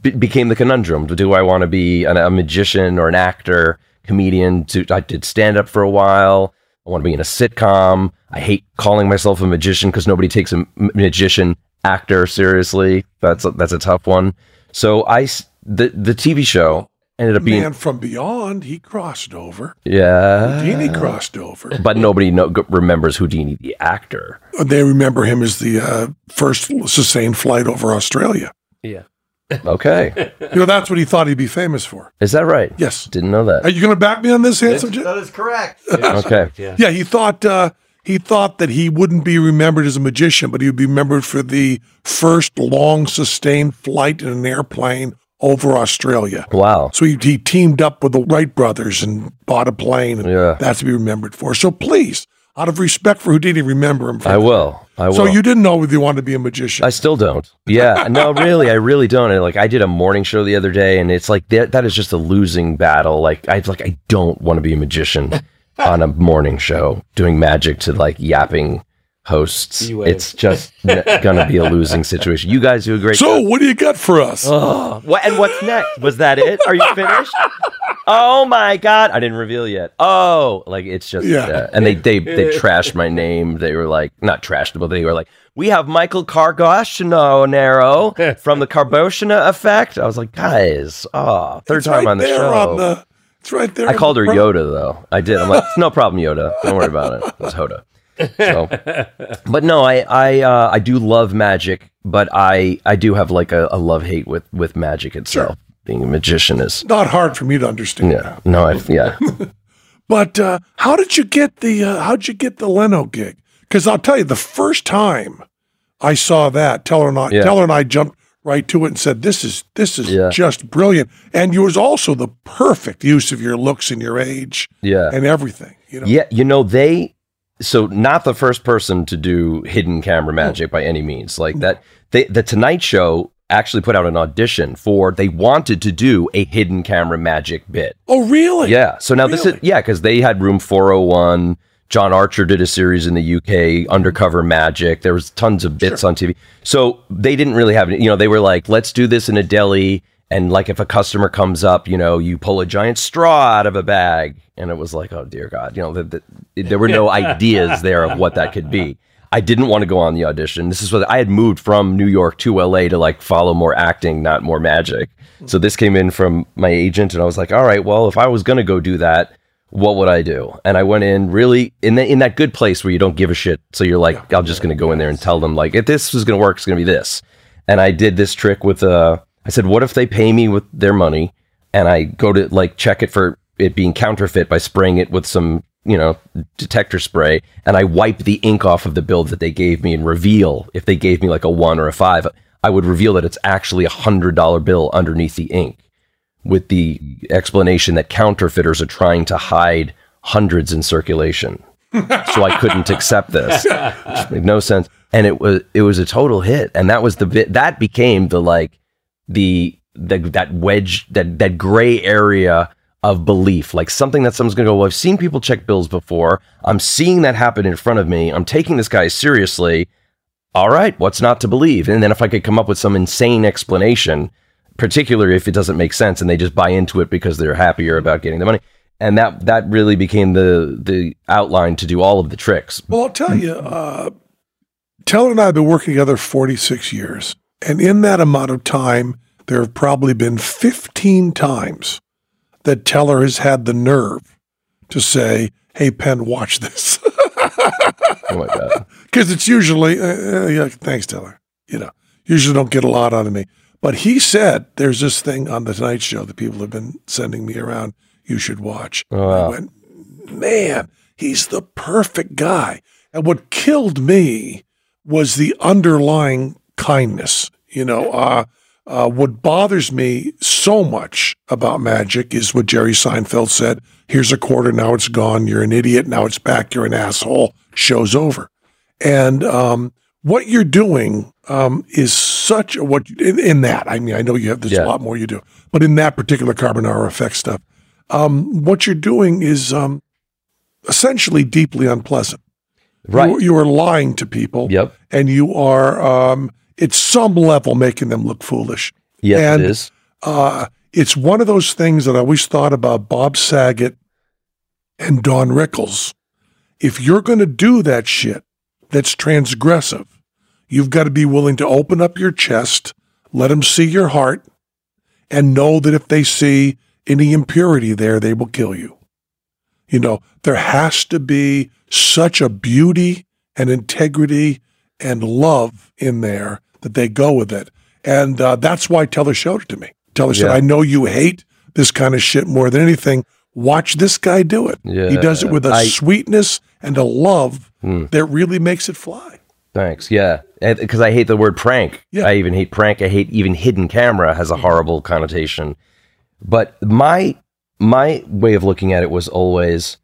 be- became the conundrum: Do I want to be an, a magician or an actor, comedian? To I did stand up for a while. I want to be in a sitcom. I hate calling myself a magician because nobody takes a magician actor seriously. That's a, that's a tough one. So I the the TV show ended up being Man from Beyond, he crossed over. yeah, Houdini crossed over. but nobody know, remembers Houdini the actor. They remember him as the uh, first sustained flight over Australia. Yeah. Okay, You know, that's what he thought he'd be famous for. is that right? Yes. Didn't know that. Are you going to back me on this, handsome? Jim? That is correct. Okay, Yeah, he thought uh, he thought that he wouldn't be remembered as a magician, but he would be remembered for the first long sustained flight in an airplane over Australia. wow. So he, he teamed up with the Wright brothers and bought a plane, and Yeah. that's to be remembered for. So please, out of respect for Houdini, remember him. For I that. will. I will. So you didn't know whether you wanted to be a magician. I still don't. Yeah, no, really, I really don't. Like, I did a morning show the other day, and it's like that. That is just a losing battle. Like, I like, I don't want to be a magician on a morning show doing magic to like yapping hosts. You wave. It's just gonna be a losing situation. You guys do a great. so what do you got for us? Oh, what, and what's next? Was that it? Are you finished? Oh my god! I didn't reveal yet. Oh, like it's just Yeah. yeah. and they they they trashed my name. They were like not trashed, but they were like, "We have Michael Cargoshino from the Carboshina Effect." I was like, "Guys, oh, third It's time right on the there show." on the. It's right there. I called the her front. Yoda though. I did. I'm like, no problem, Yoda. Don't worry about it. It was Hoda. So, but no, I I uh, I do love magic, but I I do have like a, a love hate with with magic itself. Being a magician is Not hard for me to understand. yeah no I yeah But uh, how did you get the uh, how'd you get the Leno gig? Because I'll tell you, the first time I saw that, Teller and I, Yeah. Teller and I jumped right to it and said, "This is this is Yeah. just brilliant." And you was also the perfect use of your looks and your age yeah and everything. You know, yeah you know they so not the first person to do hidden camera hmm. magic by any means like that they the Tonight Show actually put out an audition for they wanted to do a hidden camera magic bit Oh, really? Yeah. So now this is yeah, because they had Room 401. John Archer did a series in the UK, Undercover Magic. There was tons of bits on TV. So they didn't really have, you know, they were like, let's do this in a deli. And like, if a customer comes up, you know, you pull a giant straw out of a bag. And it was like, oh dear God, you know, the, the, there were no ideas there of what that could be. I didn't want to go on the audition. This is what I had moved from New York to LA to like follow more acting, not more magic. So this came in from my agent, and I was like, all right, well, if I was going to go do that, what would I do? And I went in really in the, in that good place where you don't give a shit. So you're like, I'm just going to go in there and tell them like, if this is going to work, it's going to be this. And I did this trick with uh, I said, what if they pay me with their money, and I go to like check it for it being counterfeit by spraying it with some you know detector spray, and I wipe the ink off of the bill that they gave me and reveal if they gave me like a one or a five. I would reveal that it's actually a hundred dollar bill underneath the ink with the explanation that counterfeiters are trying to hide hundreds in circulation. so I couldn't accept this. Which made no sense. And it was it was a total hit. And that was the bit that became the like the, the that wedge that that gray area of belief, like something that someone's gonna go, Well, I've seen people check bills before. I'm seeing that happen in front of me. I'm taking this guy seriously. All right, what's not to believe? And then if I could come up with some insane explanation, particularly if it doesn't make sense and they just buy into it because they're happier about getting the money. And that that really became the the outline to do all of the tricks. Well, I'll tell you, uh, Teller and I have been working together 46 years. And in that amount of time, there have probably been 15 times that Teller has had the nerve to say, Hey, Penn, watch this. Oh. Because it's usually, uh, uh, yeah, thanks, Teller. You know, usually don't get a lot out of me. But he said, there's this thing on the Tonight Show that people have been sending me around. You should watch. Oh, wow. I went, man, he's the perfect guy. And what killed me was the underlying kindness. You know, uh, uh, what bothers me so much about magic is what Jerry Seinfeld said. Here's a quarter. Now it's gone. You're an idiot. Now it's back. You're an asshole. Show's over. And um, what you're doing um, is such a, what in, in that. I mean, I know you have there's Yeah. a lot more you do, but in that particular Carbonaro effect stuff, um, what you're doing is um, essentially deeply unpleasant. Right. You, you are lying to people. Yep. And you are, um, at some level, making them look foolish. Yes, and, it is. Uh, it's one of those things that I always thought about Bob Saget and Don Rickles. If you're going to do that shit that's transgressive, you've got to be willing to open up your chest, let them see your heart, and know that if they see any impurity there, they will kill you. You know, there has to be such a beauty and integrity and love in there that they go with it. And uh, that's why Teller showed it to me. Teller said, I know you hate this kind of shit more than anything. Watch this guy do it. he does it with a I- Hmm. sweetness and a love that really makes it fly. Thanks. Yeah, because I hate the word prank. Yeah. I even hate prank. I hate even hidden camera has a horrible connotation. But my my way of looking at it was always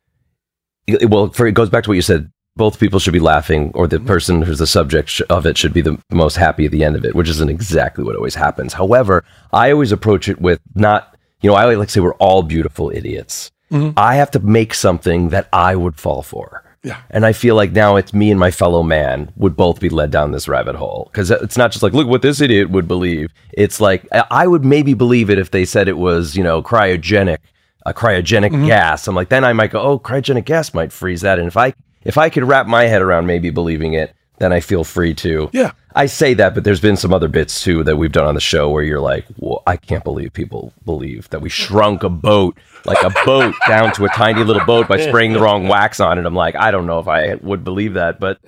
well. For it goes back to what you said. Both people should be laughing, or the mm-hmm. person who's the subject sh- of it should be the most happy at the end of it, which isn't exactly what always happens. However, I always approach it with not, you know, I always like to say we're all beautiful idiots. Mm-hmm. I have to make something that I would fall for. Yeah. And I feel like now it's me and my fellow man would both be led down this rabbit hole because it's not just like look what this idiot would believe. It's like I I would maybe believe it if they said it was you know cryogenic, a cryogenic mm-hmm. gas. I'm like then I might go oh cryogenic gas might freeze that. And if I if I could wrap my head around maybe believing it, then I feel free to. Yeah. I say that, but there's been some other bits too that we've done on the show where you're like, well, I can't believe people believe that we shrunk a boat, like a boat, down to a tiny little boat by spraying the wrong wax on it. I'm like, I don't know if I would believe that, but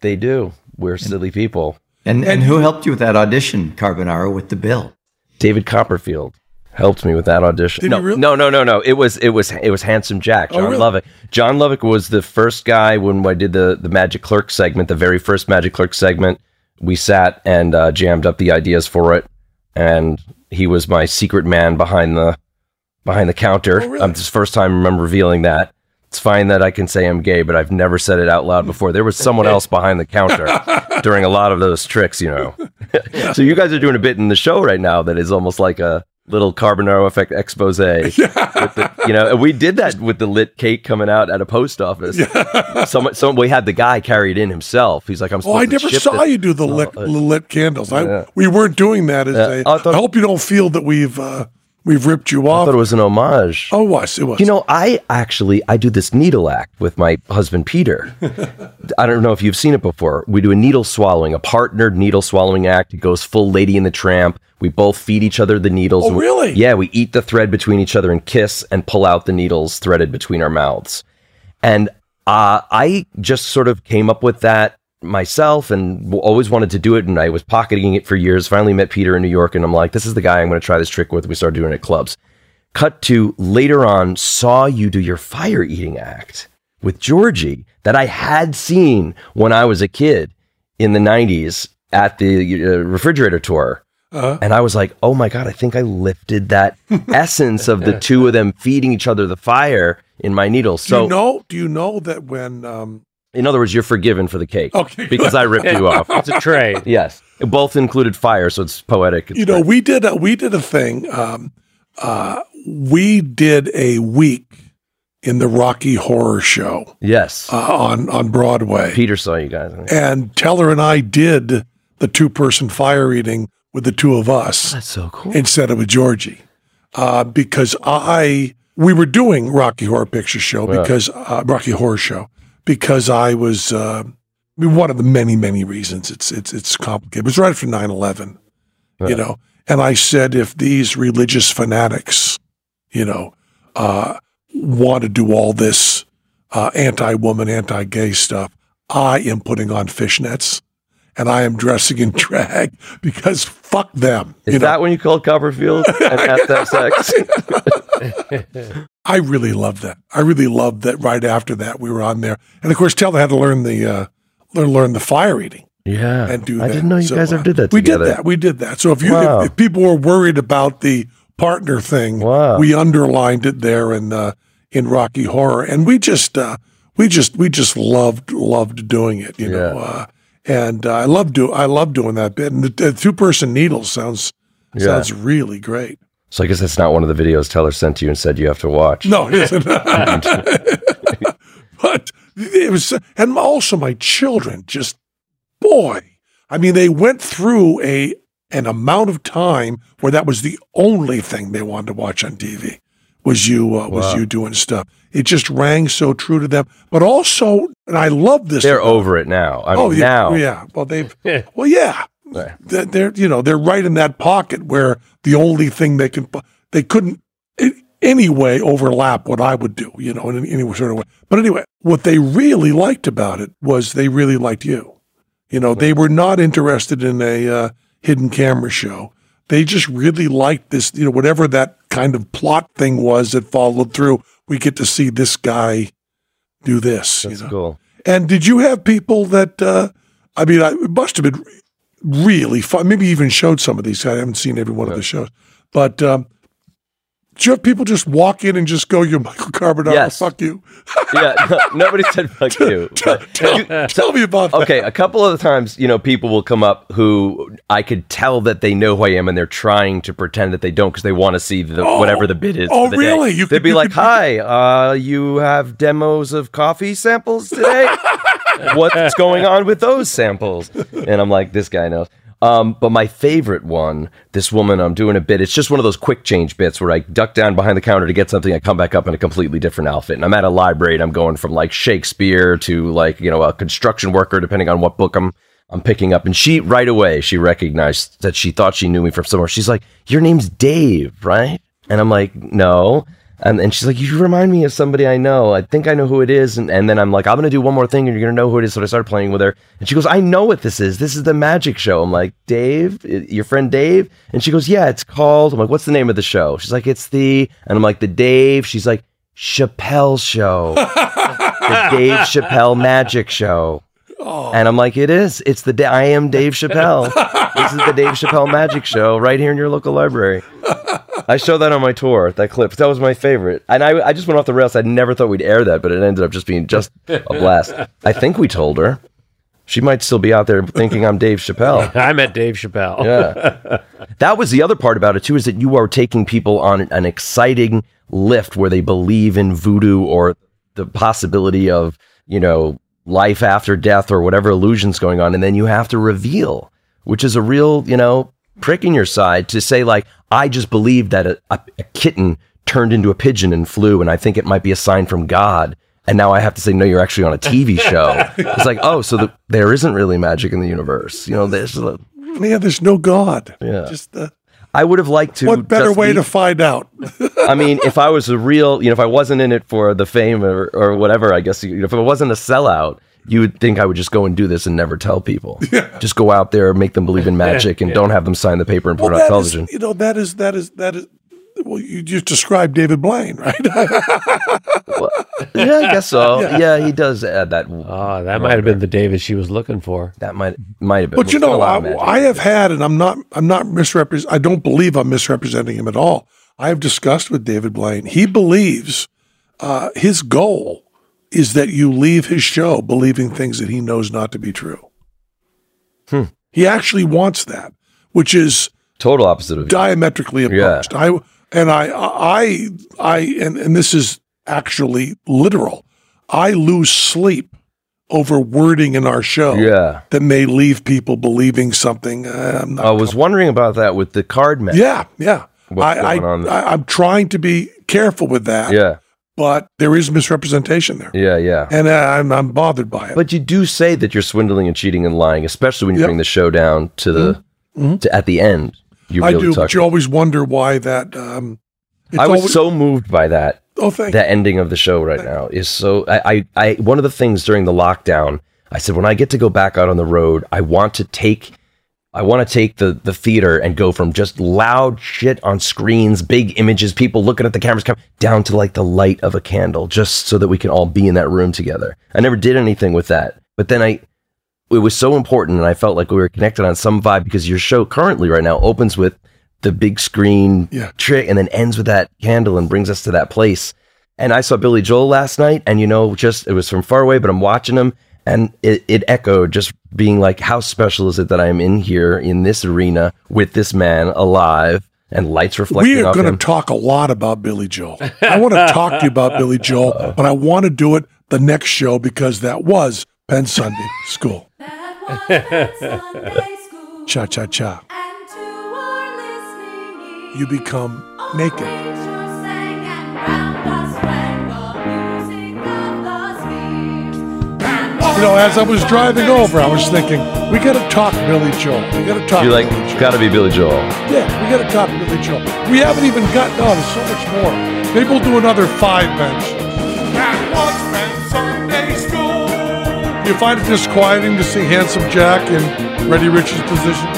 they do. We're silly people. And, and who helped you with that audition, Carbonaro, with the bill? David Copperfield helped me with that audition. Did no, really? no, no, no, no. It was it was it was Handsome Jack, John Oh, really? Lovick. John Lovick was the first guy when I did the the Magic Clerk segment, the very first Magic Clerk segment. We sat and uh, jammed up the ideas for it, and he was my secret man behind the behind the counter. Oh, really? Um, it's the first time I remember revealing that. It's fine that I can say I'm gay, but I've never said it out loud before. There was someone else behind the counter during a lot of those tricks, you know. so you guys are doing a bit in the show right now that is almost like a little Carbonaro effect expose. With the, you know, and we did that with the lit cake coming out at a post office. Someone, someone, we had the guy carry it in himself. He's like, I'm. Oh, I never saw it. you do the lit, uh, lit candles. I. We weren't doing that as Yeah, a. I thought- I hope you don't feel that we've uh, we've ripped you off. I thought it was an homage. oh, it was it was. You know, I actually I do this needle act with my husband Peter. I don't know if you've seen it before. We do a needle swallowing, a partnered needle swallowing act. It goes full Lady in the Tramp. We both feed each other the needles. Oh, we- really? yeah, we eat the thread between each other and kiss and pull out the needles threaded between our mouths. And uh, I just sort of came up with that myself and always wanted to do it. And I was pocketing it for years. Finally met Peter in New York, and I'm like, this is the guy I'm going to try this trick with. We started doing it at clubs. Cut to later on, saw you do your fire eating act with Georgie that I had seen when I was a kid in the 90s. at the uh, refrigerator tour. Uh-huh. And I was like, oh my God, I think I lifted that essence of the two of them feeding each other the fire in my needles. Do So, you know? Do you know that when? Um, in other words, you're forgiven for the cake Okay, because I ripped you off. It's a trade. Yes. Both included fire, so it's poetic. It's you know, great. we did a, we did a thing. Um, uh, we did a week in the Rocky Horror Show yes. uh, on on Broadway, Peter saw you guys. and Teller and I did the two person fire eating with the two of us That's so cool. instead of with Georgie, uh, because I we were doing Rocky Horror Picture Show because uh, Rocky Horror Show because I was. Uh, I mean, one of the many, many reasons it's it's it's complicated. It was right after 9-11, you know. And I said, if these religious fanatics, you know, uh, want to do all this uh, anti-woman, anti-gay stuff, I am putting on fishnets and I am dressing in drag because fuck them. Is you know, that when you called Copperfield and had that sex? I really loved that. I really loved that. Right after that, we were on there, and of course, Teller had to learn the uh, learn learn the fire eating. Yeah. and do I that. didn't know you So, guys ever did that We did that. We did that. So if you Wow. if, if people were worried about the partner thing, Wow. we underlined it there in uh, in Rocky Horror, and we just uh, we just we just loved loved doing it. You know, uh, and uh, I love do I love doing that bit. And the, the two person needle sounds Yeah. sounds really great. So I guess that's not one of the videos Teller sent to you and said you have to watch. No, it isn't. but it was, and also my children just, boy, I mean, they went through a an amount of time where that was the only thing they wanted to watch on TV was you uh, was you doing stuff. It just rang so true to them. But also, and I love this. They're about- over it now. I mean, oh yeah, now. yeah. Well, they've well, yeah. Right. They're, you know they're right in that pocket where the only thing they can they couldn't in any way overlap what I would do, you know, in any sort of way. But anyway, what they really liked about it was they really liked you. You know, they were not interested in a uh, hidden camera show. They just really liked this, you know, whatever that kind of plot thing was that followed through. We get to see this guy do this. That's you know? cool. And did you have people that? Uh, I mean, I, it must have been really fun. Maybe even showed some of these. I haven't seen every one of the shows, but um, you people just walk in and just go, "You're Michael Carbonaro, Yes. fuck you"? Yeah, no, nobody said fuck you. but- tell, tell me about that. okay, a couple of the times, you know, people will come up who I could tell that they know who I am, and they're trying to pretend that they don't because they want to see the, Oh, whatever the bit is. oh, the really? You They'd could- be you like, could- "Hi, uh, you have demos of coffee samples today? What's going on with those samples?" And I'm like, "This guy knows." Um, but my favorite one, this woman, I'm doing a bit. It's just one of those quick change bits where I duck down behind the counter to get something. I come back up in a completely different outfit, and I'm at a library, and I'm going from like Shakespeare to like you know a construction worker, depending on what book I'm I'm picking up. And she right away she recognized that she thought she knew me from somewhere. She's like, "Your name's Dave, right?" And I'm like, "No." And, and she's like, You remind me of somebody I know. I think I know who it is. And, and then I'm like, I'm going to do one more thing and you're going to know who it is. So I started playing with her. And she goes, I know what this is. This is the magic show. I'm like, Dave, your friend Dave? And she goes, Yeah, it's called. I'm like, What's the name of the show? She's like, It's the. And I'm like, The Dave. She's like, Chappelle Show. the Dave Chappelle Magic Show. Oh. And I'm like, it is. It's the da- I am Dave Chappelle. this is the Dave Chappelle Magic Show right here in your local library. I showed that on my tour. That clip. That was my favorite. And I, I just went off the rails. I never thought we'd air that, but it ended up just being just a blast. I think we told her. She might still be out there thinking I'm Dave Chappelle. I met Dave Chappelle. Yeah. that was the other part about it too is that you are taking people on an exciting lift where they believe in voodoo or the possibility of, you know, life after death or whatever illusions going on and then you have to reveal, which is a real, you know, prick in your side to say like I just believed that a, a, a kitten turned into a pigeon and flew and I think it might be a sign from God. And now I have to say, no, you're actually on a TV show. it's like, oh, so the, there isn't really magic in the universe. You know, there's a, Yeah, there's no God. Yeah. Just the I would have liked to. what better way be- to find out? I mean, if I was a real, you know, if I wasn't in it for the fame or, or whatever, I guess you know, if I wasn't a sellout, you would think I would just go and do this and never tell people. Just go out there, make them believe in magic, and don't have them sign the paper and put Well, it on that is- television. you know, that is that is that is. Well, you just described David Blaine, right? yeah, I guess so. yeah. he does add that. Oh, that might have been the David she was looking for. That might might have been. But you It's a know, lot of I. I have had, and I'm not, I'm not misrepresent. I don't believe I'm misrepresenting him at all. I have discussed with David Blaine. He believes uh, his goal is that you leave his show believing things that he knows not to be true. Hmm. He actually wants that, which is total opposite of you. diametrically Yeah. opposed. I and I I I and, and this is actually literal. I lose sleep over wording in our show Yeah. that may leave people believing something. uh, I was wondering about that with the card match. yeah, yeah. I? I, I I'm trying to be careful with that. Yeah. But there is misrepresentation there, Yeah. Yeah. and uh, I'm I'm bothered by it. But you do say that you're swindling and cheating and lying, especially when you Yep. bring the show down to the Mhm. to at the end. You I really do, talk. but you always wonder why that. Um, I was always- so moved by that. Oh, thank that ending of the show right now is so. I, I, I, one of the things during the lockdown, I said, when I get to go back out on the road, I want to take, I want to take the the theater and go from just loud shit on screens, big images, people looking at the cameras, down to like the light of a candle, just so that we can all be in that room together. I never did anything with that, but then I. It was so important, and I felt like we were connected on some vibe because your show currently right now opens with the big screen Yeah. trick and then ends with that candle and brings us to that place. And I saw Billy Joel last night, and you know, just it was from far away, but I'm watching him, and it, it echoed just being like, how special is it that I'm in here in this arena with this man alive and lights reflecting We are off going him. to talk a lot about Billy Joel. I want to talk to you about Billy Joel, but I want to do it the next show because that was Penn Sunday School. Cha cha cha. You become naked. You know, as I was driving over, I was thinking, we got to talk Billy Joel. We got to talk. You're like, Billy gotta be Billy Joel. Yeah, we got to talk Billy Joel. We haven't even got. Oh, there's so much more. Maybe we'll do another five bench. You find it disquieting to see handsome Jack in Reddy Rich's position?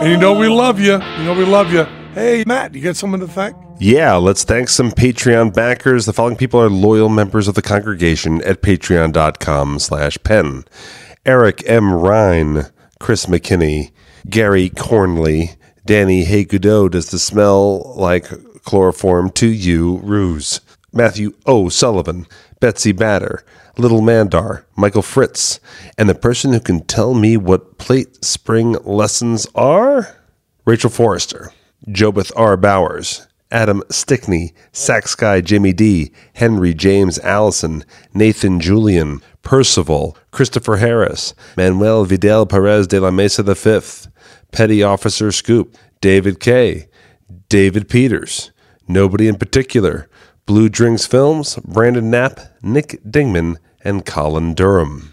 And you know we love you. You know we love you. Hey, Matt, you got someone to thank? Yeah, let's thank some Patreon backers. The following people are loyal members of the congregation at patreon.com slash penn. Eric M. Ryan, Chris McKinney, Gary Cornley, Danny Haygoodoo, does the smell like chloroform to you, Ruse? Matthew O. Sullivan, Betsy Batter, Little Mandar, Michael Fritz, and the person who can tell me what plate spring lessons are? Rachel Forrester, Jobeth R. Bowers, Adam Stickney, Sax Guy Jimmy D, Henry James Allison, Nathan Julian, Percival, Christopher Harris, Manuel Vidal Perez de la Mesa V, Petty Officer Scoop, David K., David Peters, Nobody in Particular, Blue Drinks Films, Brandon Knapp, Nick Dingman, and Colin Durham.